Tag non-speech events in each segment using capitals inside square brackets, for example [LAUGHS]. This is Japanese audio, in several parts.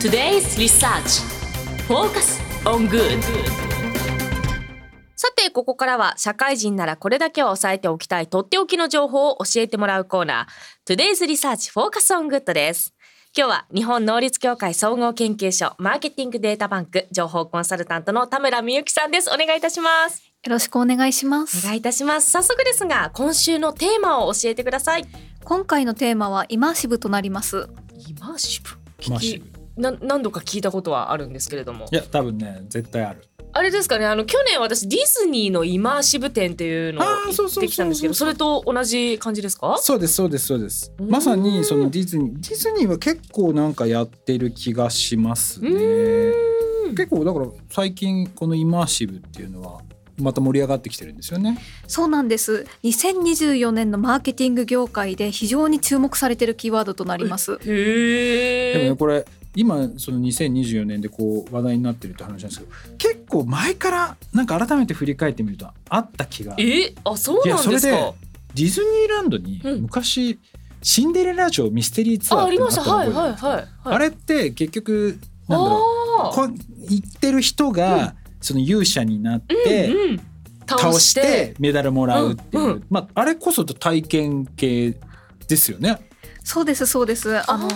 Today's Research. Focus on Good. さてここからは社会人ならこれだけは押さえておきたいとっておきの情報を教えてもらうコーナー。Today's Research Focus on Good です。今日は日本能率協会総合研究所マーケティングデータバンク情報コンサルタントの田村美幸さんです。お願いいたします。よろしくお願いします。お願いいたします。早速ですが今週のテーマを教えてください。今回のテーマはイマーシブとなります。イマーシブ？イマーシブ。な何度か聞いたことはあるんですけれども。いや多分ね絶対ある。あれですかねあの去年私ディズニーのイマーシブ展っていうのを行ってきたんですけどそれと同じ感じですか？そうですそうですそうです。うん。まさにそのディズニーディズニーは結構なんかやってる気がしますね。うん。結構だから最近このイマーシブっていうのはまた盛り上がってきてるんですよね。そうなんです。2024年のマーケティング業界で非常に注目されているキーワードとなります。へえでもねこれ今その2024年でこう話題になってるって話なんですけど結構前からなんか改めて振り返ってみるとあった気がデえ？あそうなんですか？いやそィズニーランドにうん。昔、シンデレラ城ミステリーツアーあありってのましたはいあったの覚えてはいますはいあれって結局なんだろうあこう行ってる人がその勇者になって、ーうんうん。倒して。メダルもらうっていう、うんうん。まああれこそ体験系ですよね。そうですそうです。あのあ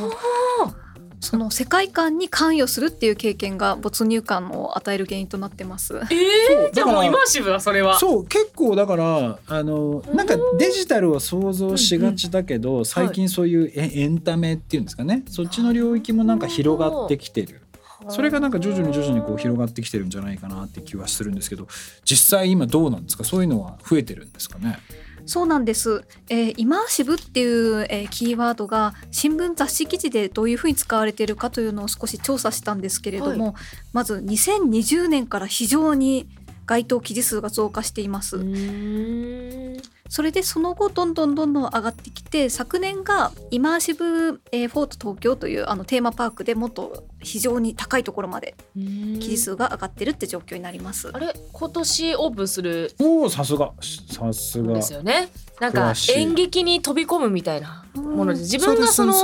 その世界観に関与するっていう経験が没入感を与える原因となってます。ーえー、じゃあもうイマーシブだそれは。そう結構だからあのなんかデジタルを想像しがちだけど、最近そういうエエンタメっていうんですかね。そっちの領域もなんか広がってきてる。それがなんか徐々に徐々にこう広がってきてるんじゃないかなって気はするんですけど。実際今どうなんですかそういうのは増えてるんですかねそうなんです、えーイマーシブっていう、えーキーワードが新聞雑誌記事でどういうふうに使われているかというのを少し調査したんですけれども、まず2020年から非常に該当記事数が増加しています、それでその後どんどんどんどん上がってきて昨年がイマーシブ、えーフォート東京というあのテーマパークでもっと非常に高いところまで記事数が上がってるって状況になります。あれ？今年オープンする？おおさすが。さすが。ですよね。なんか演劇に飛び込むみたいなもので自分がその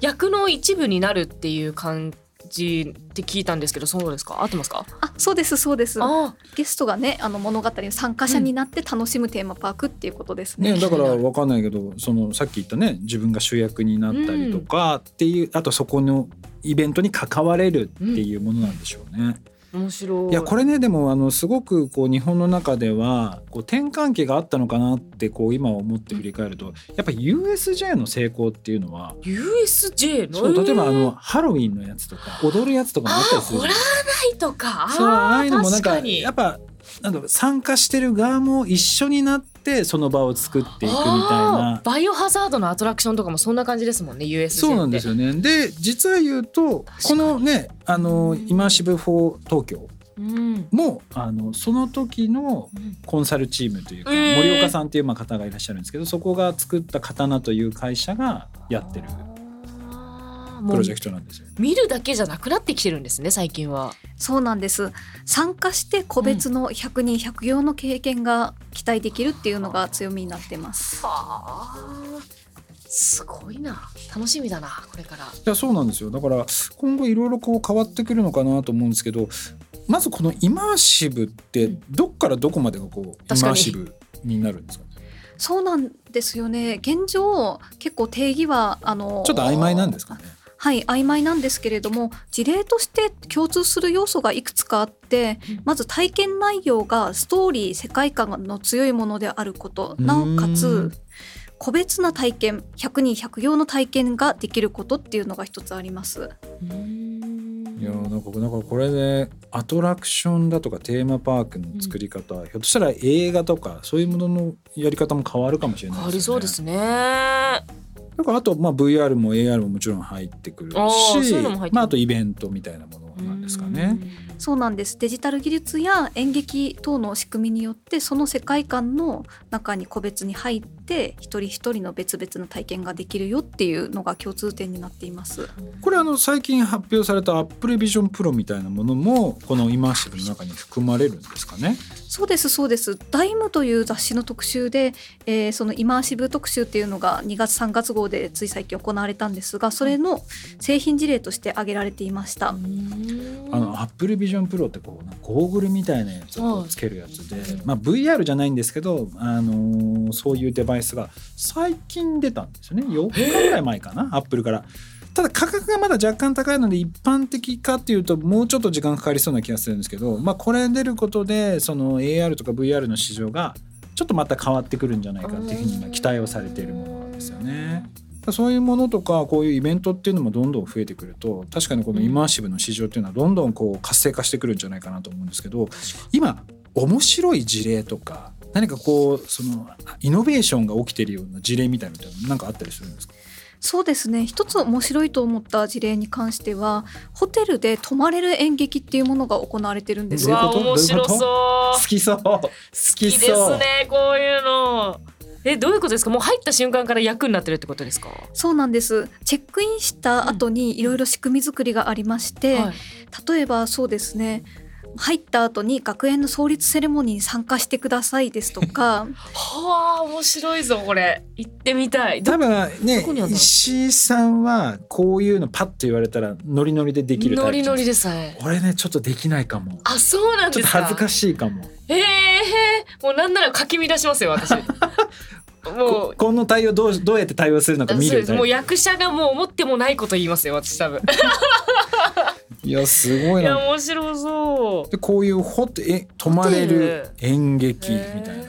役の一部になるっていう感じって聞いたんですけどそうですか？合ってますか？あそうですそうです。あゲストがねあの物語の参加者になって楽しむテーマパークっていうことですね。ね、だからわかんないけどそのさっき言ったね自分が主役になったりとかっていう、あとそこのイベントに関われるっていうものなんでしょうね。面白い。いやこれねでもあのすごくこう日本の中ではこう転換期があったのかなってこう今思って振り返るとやっぱり USJ の成功っていうのは USJ の？そう例えばあえのハロウィンのやつとか踊るやつとかもあったりするじゃないですかーないとか。そうああいうのもなんかやっぱなんだろう参加してる側も一緒になってその場を作っていくみたいな。バイオハザードのアトラクションとかもそんな感じですもんね USJ そうなんですよ、よね。で実は言うとこのねあのイマーシブ・フォート東京うん。もあのその時のコンサルチームというか、えー森岡さんっていうまあ方がいらっしゃるんですけどそこが作った刀という会社がやってるプロジェクトなんですよ。見るだけじゃなくなってきてるんですね最近は。そうなんです。参加して個別の100人100行の経験が期待できるっていうのが強みになってます。はあ。すごいな。楽しみだなこれから。いやそうなんですよ。だから今後いろいろこう変わってくるのかなと思うんですけどまずこのイマーシブってどっからどこまでがこうイマーシブになるんですかね？そうなんですよね。現状結構定義はあのちょっと曖昧なんですかね？はい曖昧なんですけれども事例として共通する要素がいくつかあってうん。まず体験内容がストーリー世界観の強いものであること。なおかつん個別な体験100人100行の体験ができることっていうのが一つあります。いやーなんかなんかこれでアトラクションだとかテーマパークの作り方、ひょっとしたら映画とかそういうもののやり方も変わるかもしれない変わりですよね。そうですねだからあとまあ VR も AR ももちろん入ってくるし、まああとイベントみたいなものがですかね。そうなんです。デジタル技術や演劇等の仕組みによってその世界観の中に個別に入って一人一人の別々の体験ができるよっていうのが共通点になっています。これあの最近発表された Apple Vision Pro みたいなものもこのイマーシブの中に含まれるんですかねそうですそうです「ダイムという雑誌の特集で、えー、そのイマーシブ特集っていうのが2月3月号でつい最近行われたんですがそれの製品事例として挙げられていました。あの Apple Vision Pro ってこうゴーグルみたいなやつをつけるやつで、まあ、VR じゃないんですけど、あのー、そういうデバイスが最近出たんですよね。4日ぐらい前かなアップルから。ただ価格がまだ若干高いので一般的かっていうともうちょっと時間かかりそうな気がするんですけど、まあ、これ出ることでその AR とか VR の市場がちょっとまた変わってくるんじゃないかっていうふうに今期待をされているものなんですよね。そういうものとかこういうイベントっていうのもどんどん増えてくると確かにこのイマーシブの市場っていうのはどんどんこう活性化してくるんじゃないかなと思うんですけど今面白い事例とか何かこうそのイノベーションが起きてるような事例みたいなのって何かあったりするんですか？そうですね。一つ面白いと思った事例に関してはホテルで泊まれる演劇っていうものが行われてるんですよ。面白そう。好きそう。好きですねこういうの。えどういうことですか？もう入った瞬間から役になってるってことですか？そうなんです。チェックインした後にいろいろ仕組み作りがありまして、うんはい、例えばそうですね入った後に学園の創立セレモニーに参加してくださいですとか。はあ面白いぞこれ。行ってみたい。多分ね石井さんはこういうのパッと言われたらノリノリでできるノリノリでさえ。俺ねちょっとできないかも。あそうなんですか？恥ずかしいかも。ええー、もうなんならかき乱しますよ私。[LAUGHS] もう。この対応どうどうやって対応するのか見るもう役者がもう思ってもないこと言いますよ私多分いやすごいな。いや面白そう。でこういうホテえ泊まれる演劇みたいな。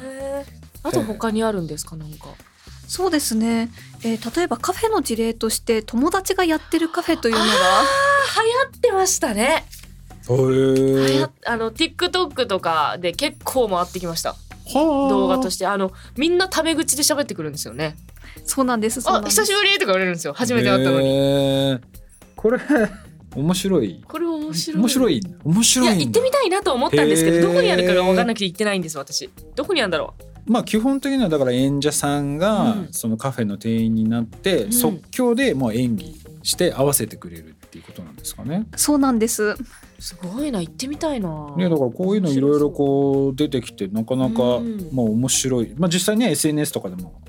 あと他にあるんですかなんか？そうですね、えー、例えばカフェの事例として友達がやってるカフェというのが流行ってましたね。へえ。あの TikTok とかで結構回ってきました。動画としてあのみんなタメ口で喋ってくるんですよね。そうなんです。あ久しぶりとか言われるんですよ。初めて会ったのに。これ面白い。これ面白い。面白い。面白いいや行ってみたいなと思ったんですけどどこにあるかが分からなくて行ってないんです私。どこにあるんだろう。まあ基本的にはだから演者さんがそのカフェの店員になって即興でもう演技して合わせてくれるっていうことなんですかね。そうなんです。すごいな行ってみたいな。ねだからこういうのいろいろこう出てきてなかなかまあ面白い。まあ実際ね SNS とかでも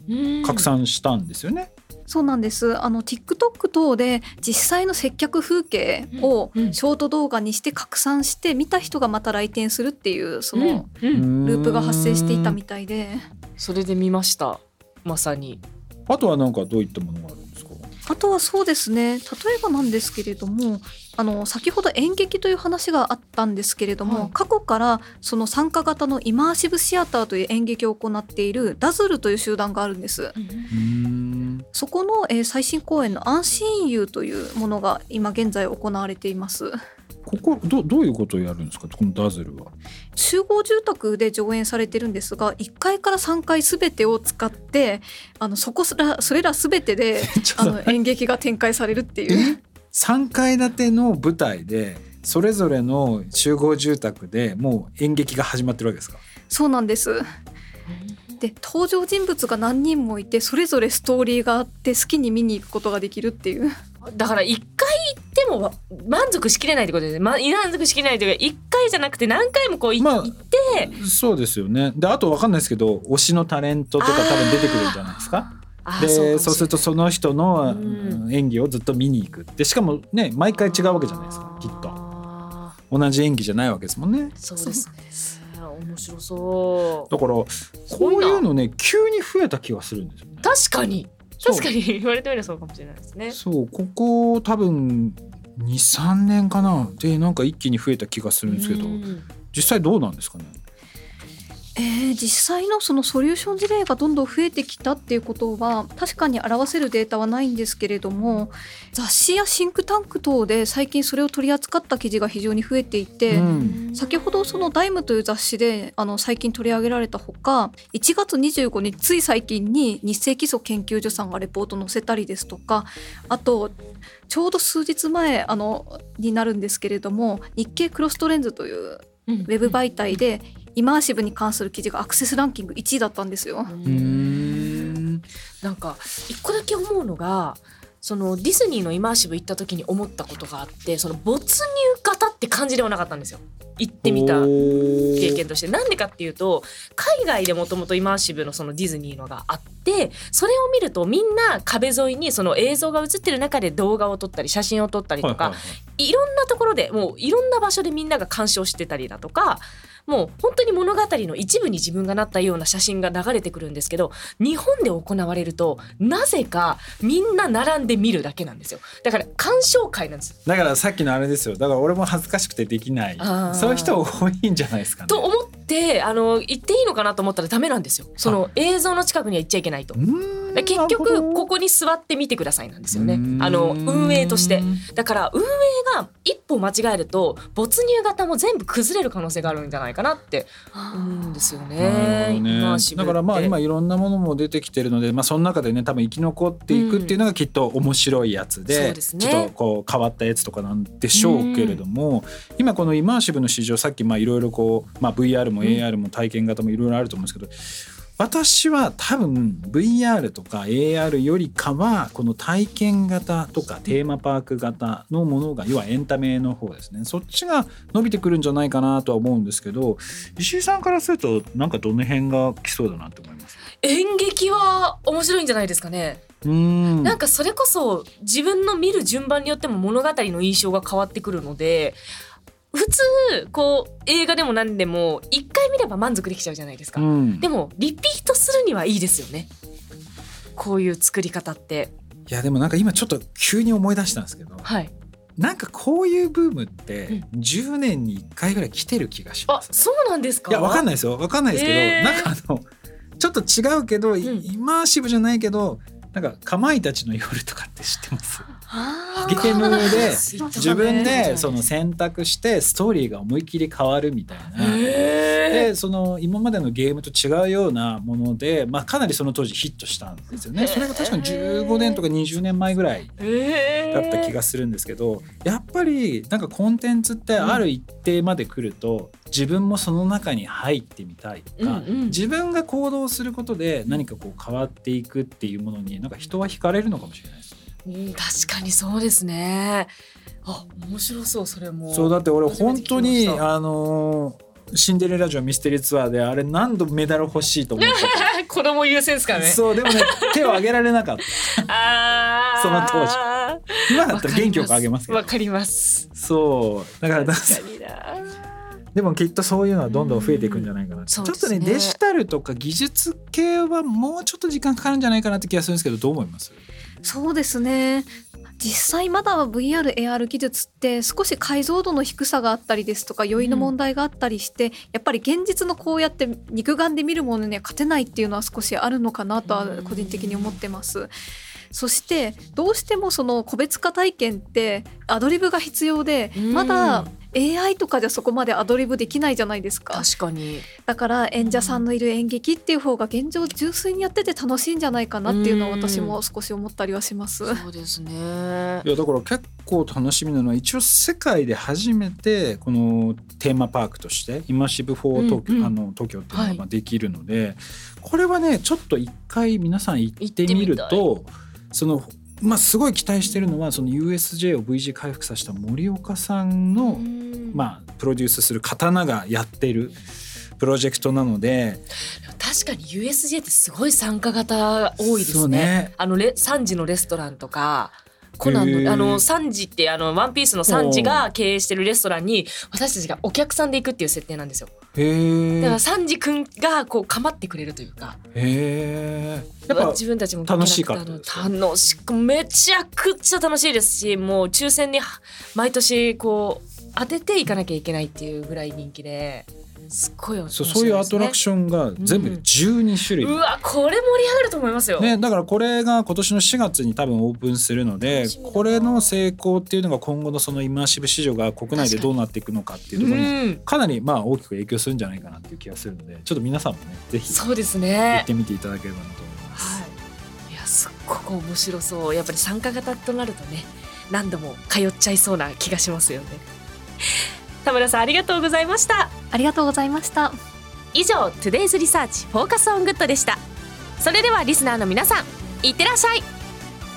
拡散したんですよね。そうなんです。あの TikTok 等で実際の接客風景をショート動画にして拡散して見た人がまた来店するっていうそのループが発生していたみたいで。それで見ました。まさに。あとは何かどういったものがあるんですか？あとはそうですね。例えばなんですけれどもあの先ほど演劇という話があったんですけれども、はい、過去からその参加型のイマーシブシアターという演劇を行っているダズルという集団があるんです。そこの、えー、最新公演の「アンシーンユー」というものが今現在行われています。ここどどういうことをやるんですか？このダズルは。集合住宅で上演されてるんですが1階から3階すべてを使ってあのそこすらそれらすべてで [LAUGHS] あの演劇が展開されるっていう。3階建ての舞台でそれぞれの集合住宅でもう演劇が始まってるわけですか？そうなんですで登場人物が何人もいてそれぞれストーリーがあって好きに見に行くことができるっていう。だから一回行っても満足しきれないってことですね、ま、満足しきれないというか一回じゃなくて何回もこう、まあ、行ってそうですよね。であと分かんないですけど推しのタレントとか多分出てくるんじゃないですか。でそうするとその人の演技をずっと見に行く。でしかもね毎回違うわけじゃないですかきっと。同じ演技じゃないわけですもんね。そうですね面白そう。だからこういうのね急に増えた気がするんですよ、ね、確かに。確かに。[LAUGHS] 言われてみればそうかもしれないですね。そうここ多分23年かな。でなんか一気に増えた気がするんですけど実際どうなんですかね？えー、実際のそのソリューション事例がどんどん増えてきたっていうことは確かに表せるデータはないんですけれども雑誌やシンクタンク等で最近それを取り扱った記事が非常に増えていて、うん。先ほどその「ダイムという雑誌であの最近取り上げられたほか1月25日つい最近に日清基礎研究所さんがレポート載せたりですとかあとちょうど数日前あのになるんですけれども日経クロストレンズというウウェブ媒体でイマーシブに関する記事がアクセスランキング1位だったんですよ。うーん。なんか一個だけ思うのがそのディズニーのイマーシブ行った時に思ったことがあってその没入型って感じではなかったんですよ。行ってみた経験として。なんでかっていうと海外でもともとイマーシブのそのディズニーのがあってそれを見るとみんな壁沿いにその映像が映ってる中で動画を撮ったり写真を撮ったりとか、はいはいはい。いろんなところでもういろんな場所でみんなが鑑賞してたりだとかもう本当に物語の一部に自分がなったような写真が流れてくるんですけど日本で行われるとなぜかみんな並んで見るだけなんですよ。だから鑑賞会なんです。だからさっきのあれですよ。だから俺も恥ずかしくてできない。そういう人多いんじゃないですかね。と思ってあの行っていいのかなと思ったらダメなんですよ。その映像の近くには行っちゃいけないと。結局ここに座って見てくださいなんですよね。あの運営として。だから運営が一歩間違えると没入型も全部崩れる可能性があるんじゃないかなって思うんですよね。ね。だからまあ今いろんなものも出てきてるので、まあ、その中でね多分生き残っていくっていうのがきっと面白いやつで,、そうですね。ちょっとこう変わったやつとかなんでしょうけれども、今このイマーシブの市場さっきまあいろいろこう、まあ、VR も AR も体験型もいろいろあると思うんですけど、私は多分 VR とか AR よりかはこの体験型とかテーマパーク型のものが要はエンタメの方ですね。そっちが伸びてくるんじゃないかなとは思うんですけど石井さんからするとなんかどの辺が来そうだなって思います？演劇は面白いんじゃないですかね。うーん。なんかそれこそ自分の見る順番によっても物語の印象が変わってくるので普通こう映画でも何でも一回見れば満足できちゃうじゃないですか。うんでもリピートするにはいいですよね。こういう作り方って。いやでもなんか今ちょっと急に思い出したんですけどはい。なんかこういうブームってうん10年に1回ぐらい来てる気がしまあ、す、そうなんですか？いやわかんない。ですよわかんないですけど、えーなんかあのちょっと違うけど、イんイマーシブじゃないけどなんかかまいたちの夜とかって知ってます？あゲームでー自分でその選択してストーリーが思いっきり変わるみたいな。へでその今までのゲームと違うようなもので、まあ、かなりその当時ヒットしたんですよね。それが確かに15年とか20年前ぐらいえ。だった気がするんですけどやっぱりなんかコンテンツってある一定まで来ると、自分もその中に入ってみたいとか、うんうん自分が行動することで何かこう変わっていくっていうものになんか人は惹かれるのかもしれないですね。うん確かにそうですね。あ、面白そうそれも。そうだって俺本当にあのーシンデレラ城ミステリーツアーであれ何度メダル欲しいと思って [LAUGHS] 子供優先ですかね。そうでもね [LAUGHS] 手を挙げられなかった。その当時今だったら元気よくあげますけどわかります。そうだからだ確かにな。[LAUGHS] でもきっとそういうのはどんどん増えていくんじゃないかな、うんちょっとねデジタルとか技術系はもうちょっと時間かかるんじゃないかなって気がするんですけどどう思います？そうですね実際まだ VRAR 技術って少し解像度の低さがあったりですとか酔いの問題があったりして、やっぱり現実のこうやって肉眼で見るものには勝てないっていうのは少しあるのかなとは個人的に思ってます。そしてどうしてもその個別化体験ってアドリブが必要でうんまだ AI とかじゃそこまでアドリブできないじゃないですか確かに。だから演者さんのいる演劇っていう方が現状純粋にやってて楽しいんじゃないかなっていうのはうん私も少し思ったりはします。そうですね。いやだから結構楽しみなのは一応世界で初めてこのテーマパークとしてイマーシブ・フォート東京,、うんうんあの東京っていうのはいがまあできるので、これはねちょっと一回皆さん行ってみる行ってとそのまあすごい期待してるのはその USJ を V 字回復させた森岡さんの、うんまあプロデュースする刀がやってるプロジェクトなので確かに USJ ってすごい参加型多いですね。ねあのレ3時のレストランとか。コナンのあの3時ってあのワンピースの3時が経営してるレストランに私たちがお客さんで行くっていう設定なんですよ。へえだからサンジ君がこう構ってくれるというか、へえやっぱ自分たちも楽しか？った楽しくめちゃくちゃ楽しいですし、もう抽選に毎年こう当てていかなきゃいけないっていうぐらい人気で。すっごい面そう白いですね。そういうアトラクションが全部で12種類、うわこれ盛り上がると思いますよ、ね、だからこれが今年の4月に多分オープンするのでこれの成功っていうのが今後のそのイマーシブ市場が国内でどうなっていくのかっていうところにうん。かなりまあ大きく影響するんじゃないかなっていう気がするのでちょっと皆さんもねぜひそうです行ねってみていただければなと思います。はい、いやすっごく面白そう。やっぱり参加型となるとね何度も通っちゃいそうな気がしますよね [LAUGHS] 田村さんありがとうございました。ありがとうございました。以上 Today's Research Focus on Good でした。それではリスナーの皆さんいってらっしゃい。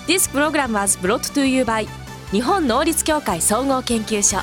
This program was brought to you by 日本能率協会総合研究所